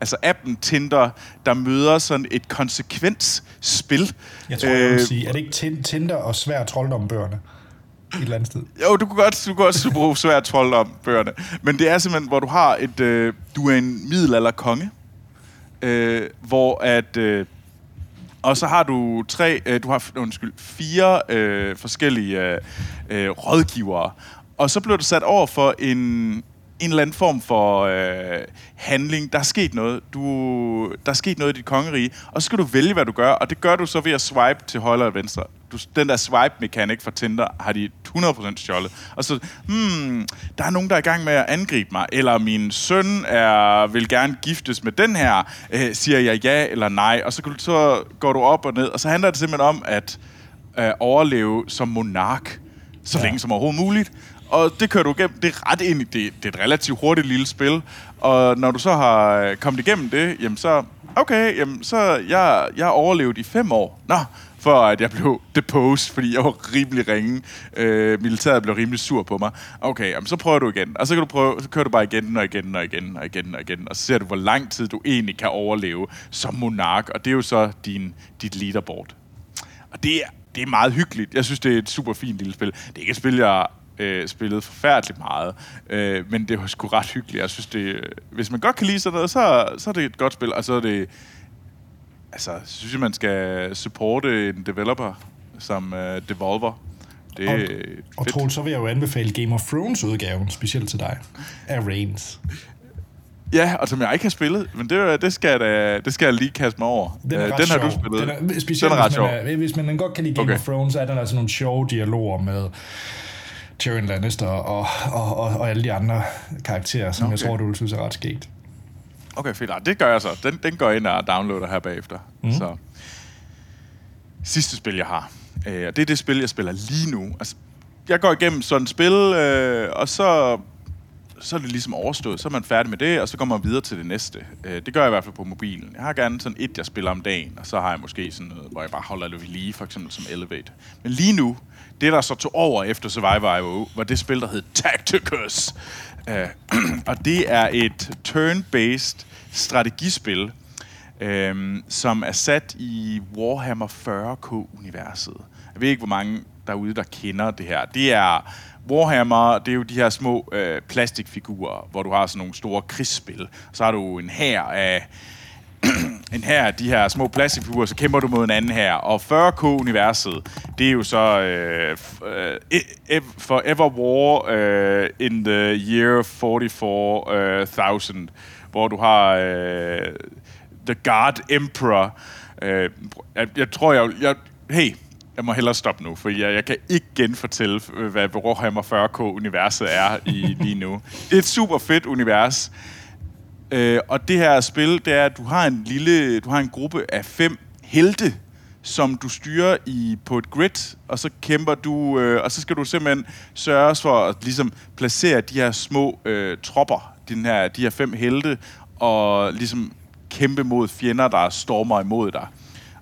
altså appen Tinder, der møder sådan et konsekvensspil.
jeg tror, jeg vil
Øh,
sige, er det ikke Tin- Tinder og svær trolddombøgerne? Et eller andet sted.
Jo, du kunne godt, du kunne også bruge svært trold om bøgerne. Men det er simpelthen, hvor du har et... Øh, du er en middelalder konge, øh, hvor at... Øh, og så har du tre, øh, du har undskyld, fire øh, forskellige øh, øh, rådgivere. Og så blev du sat over for en, en eller anden form for øh, handling. Der er sket noget. Du, der er sket noget i dit kongerige, og så skal du vælge, hvad du gør, og det gør du så ved at swipe til højre og venstre. Du, den der swipe-mekanik fra Tinder har de 100% stjålet. Og så, hmm, der er nogen, der er i gang med at angribe mig, eller min søn er, vil gerne giftes med den her, øh, siger jeg ja eller nej, og så, så går du op og ned, og så handler det simpelthen om at øh, overleve som monark, så ja. længe som overhovedet muligt og det kører du igennem. Det er ret ind i det. Det er et relativt hurtigt lille spil. Og når du så har øh, kommet igennem det, jamen så... Okay, jamen så... Jeg, jeg overlevede i fem år. Nå, for at jeg blev deposed, fordi jeg var rimelig ringe. Øh, militæret blev rimelig sur på mig. Okay, jamen, så prøver du igen. Og så, kan du prøve, så kører du bare igen og igen og igen og igen og igen. Og så ser du, hvor lang tid du egentlig kan overleve som monark. Og det er jo så din, dit leaderboard. Og det er, det er meget hyggeligt. Jeg synes, det er et super fint lille spil. Det er ikke et spil, jeg øh, spillet forfærdeligt meget. Øh, men det var sgu ret hyggeligt. Jeg synes, det, hvis man godt kan lide sådan noget, så, så er det et godt spil. Og så er det... Altså, synes jeg, man skal supporte en developer som uh, Devolver. Det
og, og Troel, så vil jeg jo anbefale Game of Thrones udgaven, specielt til dig, af Reigns.
Ja, og som jeg ikke har spillet, men det, det, skal, jeg da, det skal jeg lige kaste mig over.
Den, er
uh,
den
har
sjov.
du spillet.
Den er, specielt, den er ret hvis, man er, hvis man godt kan lide Game okay. of Thrones, er der altså nogle sjove dialoger med Tyrion Lannister og, og, og, og alle de andre karakterer, som okay. jeg tror, du vil synes er ret skægt.
Okay, fedt. Det gør jeg så. Den, den går ind og downloader her bagefter. Mm. Så. Sidste spil, jeg har. Øh, det er det spil, jeg spiller lige nu. Altså, jeg går igennem sådan et spil, øh, og så, så er det ligesom overstået. Så er man færdig med det, og så går man videre til det næste. Øh, det gør jeg i hvert fald på mobilen. Jeg har gerne sådan et, jeg spiller om dagen, og så har jeg måske sådan noget, hvor jeg bare holder det ved lige, for eksempel som Elevate. Men lige nu, det, der så tog over efter Survivor IO, var det spil, der hed Tacticus. Uh, og det er et turn-based strategispil, um, som er sat i Warhammer 40k-universet. Jeg ved ikke, hvor mange derude, der kender det her. Det er Warhammer, det er jo de her små øh, plastikfigurer, hvor du har sådan nogle store krigsspil. Så har du en her af en her de her små plastikfigurer, så kæmper du mod en anden her. Og 40K-universet, det er jo så øh, øh, e, e, Forever War øh, in the year 44.000, øh, hvor du har øh, The God Emperor. Øh, jeg, jeg tror, jeg, jeg... Hey, jeg må hellere stoppe nu, for jeg, jeg kan ikke genfortælle, hvad Warhammer 40K-universet er i lige nu. Det er et super fedt univers. Øh, og det her spil, det er, at du har en lille, du har en gruppe af fem helte, som du styrer i på et grid, og så kæmper du, øh, og så skal du simpelthen sørge for at ligesom placere de her små øh, tropper, den her, de her fem helte, og ligesom kæmpe mod fjender, der stormer imod dig.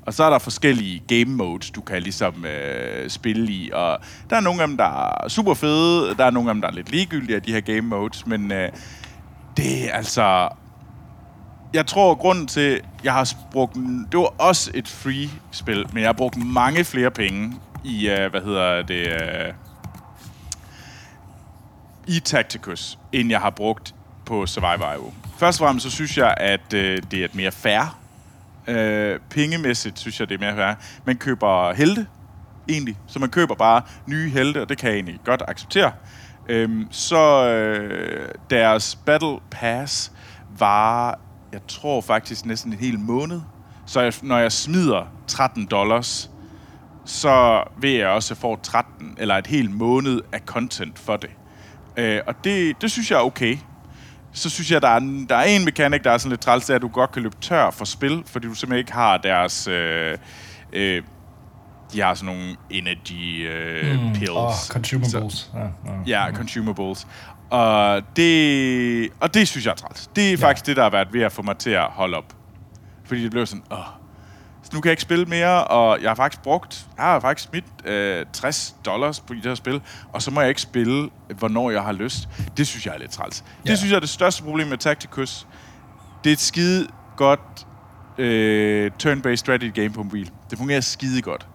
Og så er der forskellige game modes, du kan ligesom øh, spille i, og der er nogle af dem, der er super fede, der er nogle af dem, der er lidt ligegyldige af de her game modes, men øh, det er altså jeg tror, grunden til, jeg har brugt... Det var også et free-spil, men jeg har brugt mange flere penge i, øh, hvad hedder det... Øh, i Tacticus, end jeg har brugt på Survivor Først og fremmest så synes jeg, at øh, det er et mere fair. Øh, pengemæssigt synes jeg, det er mere værd. Man køber helte, egentlig. Så man køber bare nye helte, og det kan jeg egentlig godt acceptere. Øhm, så øh, deres Battle Pass var jeg tror faktisk næsten en hel måned. Så jeg, når jeg smider 13 dollars, så ved jeg også, at jeg får 13 eller et helt måned af content for det. Øh, og det, det synes jeg er okay. Så synes jeg, der er, der er en mekanik, der er sådan lidt træls, at du godt kan løbe tør for spil, fordi du simpelthen ikke har deres... Øh, øh, de har sådan nogle energy øh, mm, pills. Oh,
consumables.
Så, ja, ja, consumables. Og det, og det synes jeg er træls. Det er ja. faktisk det, der har været ved at få mig til at holde op. Fordi det blev sådan, åh, nu kan jeg ikke spille mere, og jeg har faktisk brugt, jeg har faktisk smidt øh, 60 dollars på det her spil, og så må jeg ikke spille, hvornår jeg har lyst. Det synes jeg er lidt træls. Ja. Det synes jeg er det største problem med Tacticus. Det er et skide godt øh, turn-based strategy game på mobil. Det fungerer skide godt.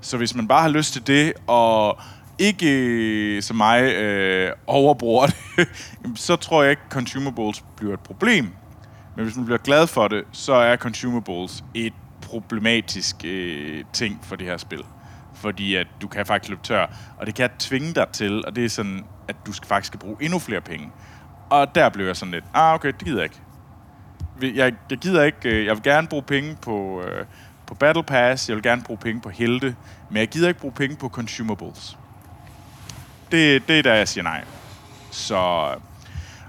Så hvis man bare har lyst til det, og ikke øh, som mig øh, overbruger det, så tror jeg ikke, consumables bliver et problem. Men hvis man bliver glad for det, så er consumables et problematisk øh, ting for det her spil. Fordi at du kan faktisk løbe tør, og det kan tvinge dig til, og det er sådan, at du skal faktisk skal bruge endnu flere penge. Og der blev jeg sådan lidt, ah okay, det gider jeg ikke. Jeg, jeg gider ikke, øh, jeg vil gerne bruge penge på, øh, på Battle Pass, jeg vil gerne bruge penge på helte, men jeg gider ikke bruge penge på consumables. Det, det er der, jeg siger nej. Så,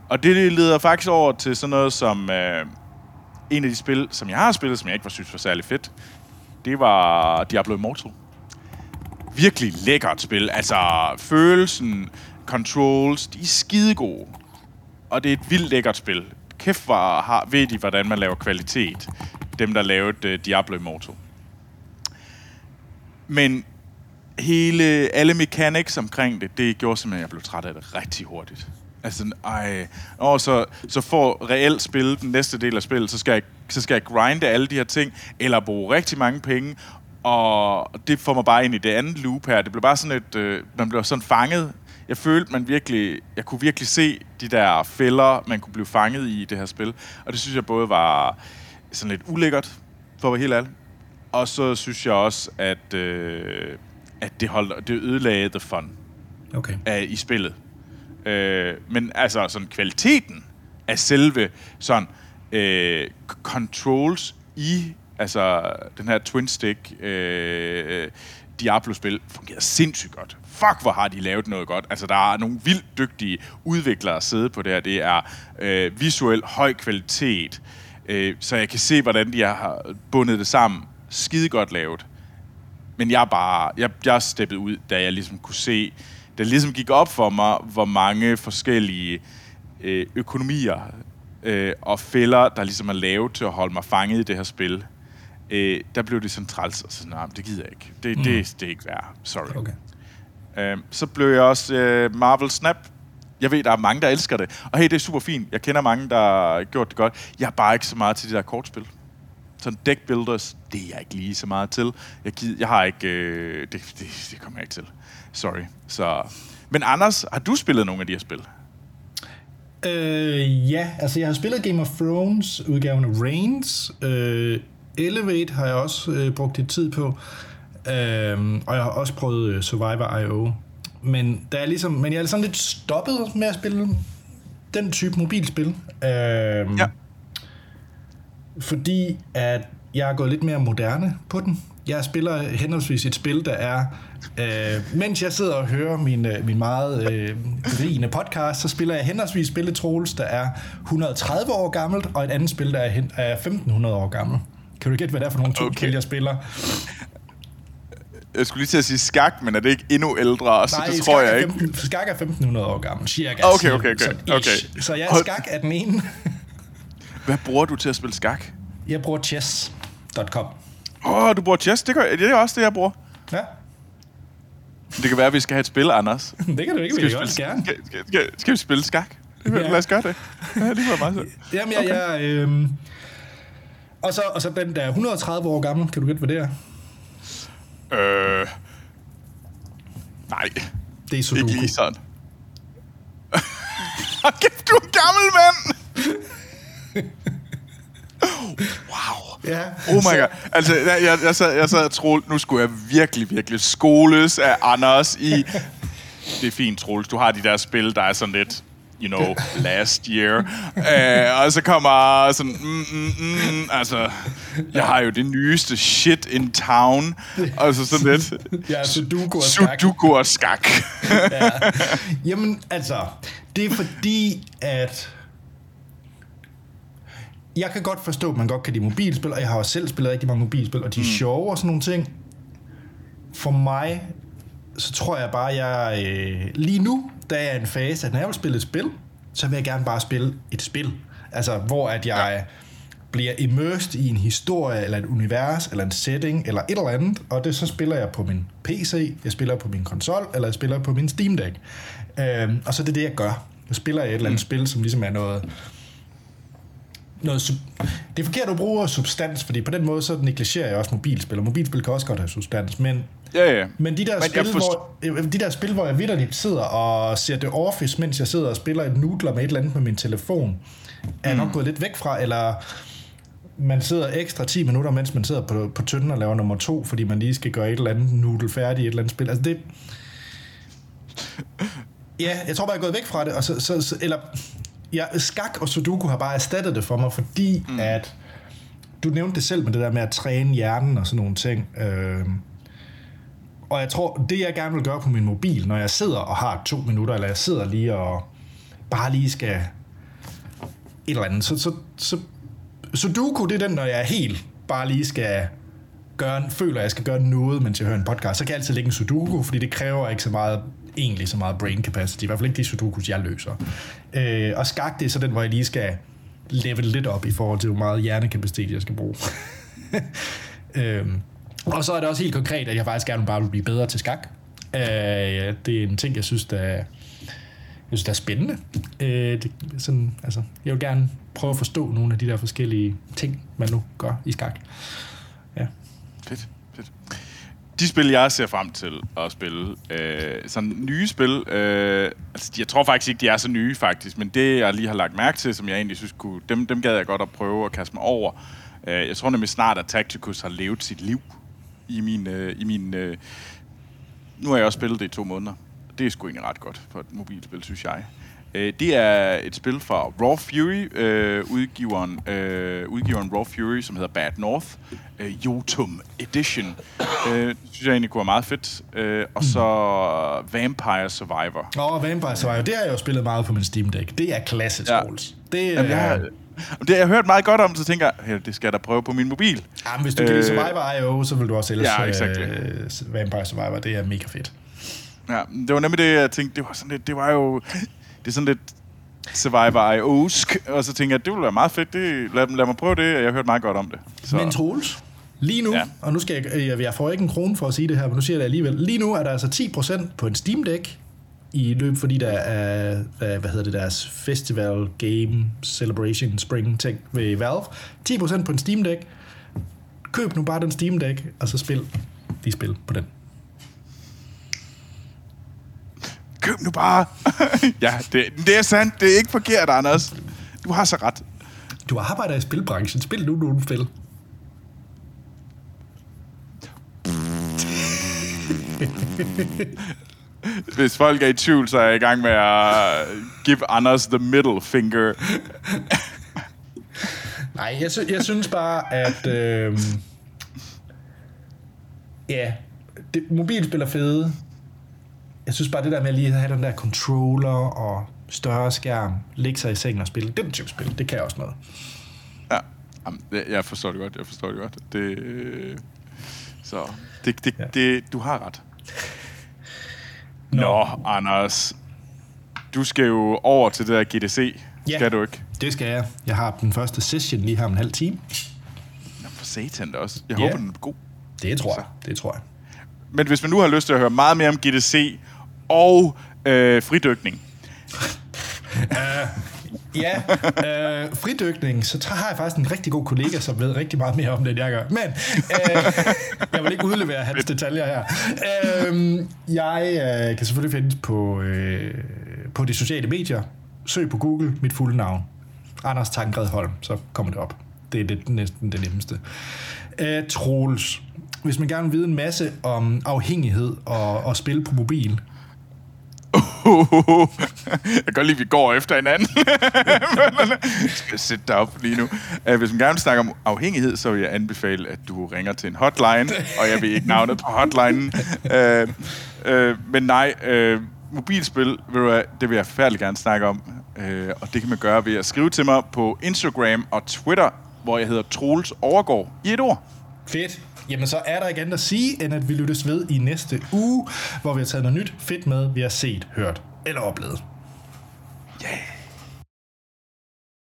og det leder faktisk over til sådan noget som øh, en af de spil, som jeg har spillet, som jeg ikke var synes var særlig fedt. Det var Diablo Immortal. Virkelig lækkert spil. Altså, følelsen, controls, de er skide gode. Og det er et vildt lækkert spil. Kæft, var, har, ved de, hvordan man laver kvalitet. Dem, der lavede uh, Diablo Immortal. Men hele, alle mechanics omkring det, det gjorde simpelthen, at jeg blev træt af det rigtig hurtigt. Altså ej, og så, så får reelt spil den næste del af spillet, så skal, jeg, så skal jeg grinde alle de her ting, eller bruge rigtig mange penge, og det får mig bare ind i det andet loop her. Det blev bare sådan et, øh, man blev sådan fanget. Jeg følte, man virkelig, jeg kunne virkelig se de der fælder, man kunne blive fanget i i det her spil. Og det synes jeg både var sådan lidt ulækkert, for at være helt ærlig. Og så synes jeg også, at, øh, at det, holdt, det ødelagde the fun
Okay.
af, i spillet. Øh, men altså sådan kvaliteten af selve sådan øh, controls i altså den her twin stick øh, Diablo-spil fungerer sindssygt godt. Fuck, hvor har de lavet noget godt. Altså, der er nogle vildt dygtige udviklere at sidde på det her. Det er øh, visuel høj kvalitet, øh, så jeg kan se, hvordan de har bundet det sammen. Skide godt lavet. Men jeg er bare, jeg, jeg steppet ud, da jeg ligesom kunne se, det ligesom gik op for mig, hvor mange forskellige øh, økonomier øh, og fælder, der ligesom er lavet til at holde mig fanget i det her spil. Øh, der blev det sådan træls, og sådan, nej, det gider jeg ikke. Det, mm. det, det er ikke værd. Sorry.
Okay.
Øh, så blev jeg også øh, Marvel Snap. Jeg ved, der er mange, der elsker det. Og hey, det er super fint. Jeg kender mange, der har gjort det godt. Jeg er bare ikke så meget til de der kortspil. Sådan deck builders, det er jeg ikke lige så meget til. Jeg, gider, jeg har ikke... Øh, det, det, det kommer jeg ikke til. Sorry. Så, men Anders, har du spillet nogle af de her spil?
Øh, ja, altså jeg har spillet Game of Thrones udgaven af Reigns. Øh, Elevate har jeg også øh, brugt lidt tid på. Øh, og jeg har også prøvet øh, Survivor I.O. Men, der er ligesom, men jeg er sådan lidt stoppet med at spille den type mobilspil. Øh,
Ja.
Fordi at jeg er gået lidt mere moderne på den. Jeg spiller henholdsvis et spil, der er... Øh, mens jeg sidder og hører min, øh, min meget øh, berigende podcast, så spiller jeg henholdsvis spillet Troels, der er 130 år gammelt, og et andet spil, der er, hen, er 1500 år gammelt. Kan du gætte, hvad det er for nogle to
Okay.
spil, jeg spiller?
Jeg skulle lige til at sige skak, men er det ikke endnu ældre? Så
Nej,
det
skak,
tror jeg
er
ikke.
15, skak er 1500 år gammel, cirka.
Okay, okay, okay,
Sådan
okay.
Så jeg
Hold-
skak er den ene.
Hvad bruger du til at spille skak?
Jeg bruger chess.com.
Åh, oh, du bruger chess. Det, gør, det er også det, jeg bruger.
Ja,
Det kan være, at vi skal have et spil, Anders.
det kan du ikke,
Skal vi,
jeg også
spille,
gerne.
skal, skal, skal, vi spille skak?
Ja.
Lad os gøre det. Ja, det var meget sødt.
Jamen, jeg, jeg øh, og, så, og så den der er 130 år gammel. Kan du gætte, hvad det er?
Øh, nej,
Det er Sudoku.
ikke lige sådan. Kæft, du er gammel, mand!
Ja.
Oh my god. Altså, jeg, jeg, jeg, sad, jeg sad og troede, nu skulle jeg virkelig, virkelig skoles af Anders i... Det er fint, Troels. Du har de der spil, der er sådan lidt you know, last year. Uh, og så kommer sådan, mm, mm, mm, altså, jeg har jo det nyeste shit in town. Og så sådan lidt,
Ja, Sudoku og skak.
Sudoku og skak.
Ja. Jamen, altså, det er fordi, at jeg kan godt forstå, at man godt kan lide mobilspil, og jeg har også selv spillet rigtig mange mobilspil, og de er mm. sjove og sådan nogle ting. For mig, så tror jeg bare, jeg øh, lige nu, er jeg i en fase, at når jeg vil spille et spil, så vil jeg gerne bare spille et spil. Altså, hvor at jeg ja. bliver immersed i en historie, eller et univers, eller en setting, eller et eller andet, og det så spiller jeg på min PC, jeg spiller på min konsol, eller jeg spiller på min Steam Deck. Øhm, og så er det det, jeg gør. Jeg spiller et eller andet mm. spil, som ligesom er noget noget sub- det er forkert at bruge substans, fordi på den måde så negligerer jeg også mobilspil, og mobilspil kan også godt have substans, men,
Ja, ja.
men de der,
Men
spil,
forst-
hvor, øh, de der spil, hvor jeg vidderligt sidder og ser The Office, mens jeg sidder og spiller et nudler med et eller andet med min telefon, er jeg nok gået lidt væk fra, eller man sidder ekstra 10 minutter, mens man sidder på, på tynden og laver nummer to, fordi man lige skal gøre et eller andet nudel færdigt i et eller andet spil. Altså det... Ja, jeg tror bare, jeg er gået væk fra det, og så, så, så eller... Ja, skak og sudoku har bare erstattet det for mig, fordi mm. at... Du nævnte det selv med det der med at træne hjernen og sådan nogle ting. Øh, og jeg tror, det jeg gerne vil gøre på min mobil, når jeg sidder og har to minutter, eller jeg sidder lige og bare lige skal et eller andet, så, så, så Sudoku, det er den, når jeg er helt bare lige skal gøre, føler, at jeg skal gøre noget, mens jeg hører en podcast, så kan jeg altid lægge en Sudoku, fordi det kræver ikke så meget, egentlig så meget brain capacity, i hvert fald ikke de Sudokus, jeg løser. Øh, og skak, det er så den, hvor jeg lige skal level lidt op i forhold til, hvor meget hjernekapacitet jeg skal bruge. øh, og så er det også helt konkret, at jeg faktisk gerne bare vil blive bedre til skak. Øh, det er en ting, jeg synes, der jeg synes, det er spændende. Øh, det, sådan, altså, jeg vil gerne prøve at forstå nogle af de der forskellige ting, man nu gør i skak.
De spil, jeg ser frem til at spille, øh, sådan nye spil, øh, altså, jeg tror faktisk ikke, de er så nye faktisk, men det, jeg lige har lagt mærke til, som jeg egentlig synes kunne, dem, dem gad jeg godt at prøve at kaste mig over. Øh, jeg tror nemlig snart, at Tacticus har levet sit liv i min, øh, i min øh, nu har jeg også spillet det i to måneder. Det er sgu egentlig ret godt for et mobilspil, synes jeg. Øh, det er et spil fra Raw Fury, øh, udgiveren, øh, udgiveren Raw Fury, som hedder Bad North, øh, Jotum Edition. Øh, det synes jeg egentlig kunne være meget fedt. Øh, og så Vampire Survivor.
Og Vampire Survivor, det har jeg jo spillet meget på min Steam Deck. Det er klassisk,
Ja.
ja. Det
Jamen, jeg, har, det har jeg hørt meget godt om, så tænker jeg, det skal jeg da prøve på min mobil.
Ja, men hvis du kan lide
Øh,
Survivor IO, så vil du også ellers
Ja, exactly.
øh, Vampire Survivor. Det er mega fedt.
Ja, det var nemlig det, jeg tænkte, det var sådan lidt, det var jo, det er sådan lidt Survivor IO'sk, og så tænkte jeg, det ville være meget fedt, det, lad, lad mig prøve det, og jeg hørt meget godt om det. Så,
Men Troels, lige nu,
Ja.
ja. og nu skal jeg, jeg, jeg får ikke en krone for at sige det her, men nu siger jeg det alligevel. Lige nu er der altså 10% på en Steam Deck i løb, fordi der er, hvad, hvad hedder det, deres Festival Game Celebration Spring ting ved Valve. 10% på en Steam Deck. Køb nu bare den Steam Deck, og så spil de spil på den.
Køb nu bare. ja, det, det er sandt, det er ikke forkert, Anders. Du har så ret.
Du arbejder i spilbranchen. Spil nu nogle spil.
Hvis folk er i tvivl, så er jeg i gang med at give Anders the middle finger.
Nej, jeg, sy- jeg synes bare, at... Øh, ja, det, mobilspil er fede. Jeg synes bare, det der med lige at have den der controller og større skærm, ligge sig i sengen og spille, den type spil, det kan jeg også noget.
Ja, Jamen, jeg forstår det godt, jeg forstår det godt. Det, øh, så, det, det,
Ja.
det, du har ret. Nå, Anders. Du skal jo over til det der GDC.
Ja.
Skal du ikke?
Det skal jeg. Jeg har den første session lige her om en halv time.
Nå, for satan da også. Jeg
Ja.
håber, den er god.
Det tror jeg. Det tror jeg.
Men hvis man nu har lyst til at høre meget mere om GDC og øh, fridykning, øh,
Ja, øh, fridykning, så har jeg faktisk en rigtig god kollega, som ved rigtig meget mere om det, end jeg gør. Men øh, jeg vil ikke udlevere hans detaljer her. Øh, jeg øh, kan selvfølgelig finde på, øh, på de sociale medier. Søg på Google mit fulde navn. Anders Tankred Holm, så kommer det op. Det er det, næsten det nemmeste. Øh, Troels. Hvis man gerne vil vide en masse om afhængighed og, og spil på mobil,
jeg kan godt lide, at vi går efter hinanden. jeg skal sætte dig op lige nu. Øh, hvis man gerne vil snakke om afhængighed, så vil jeg anbefale, at du ringer til en hotline, og jeg ved ikke navnet på hotlinen. Uh, men nej, uh, mobilspil, du det vil jeg forfærdeligt gerne snakke om. Uh, og det kan man gøre ved at skrive til mig på Instagram og Twitter, hvor jeg hedder Troels Overgaard i et ord.
Fedt. Jamen så er der ikke andet at sige, end at vi lyttes ved i næste uge, hvor vi har taget noget nyt fedt med, vi har set, hørt eller oplevet. Yeah.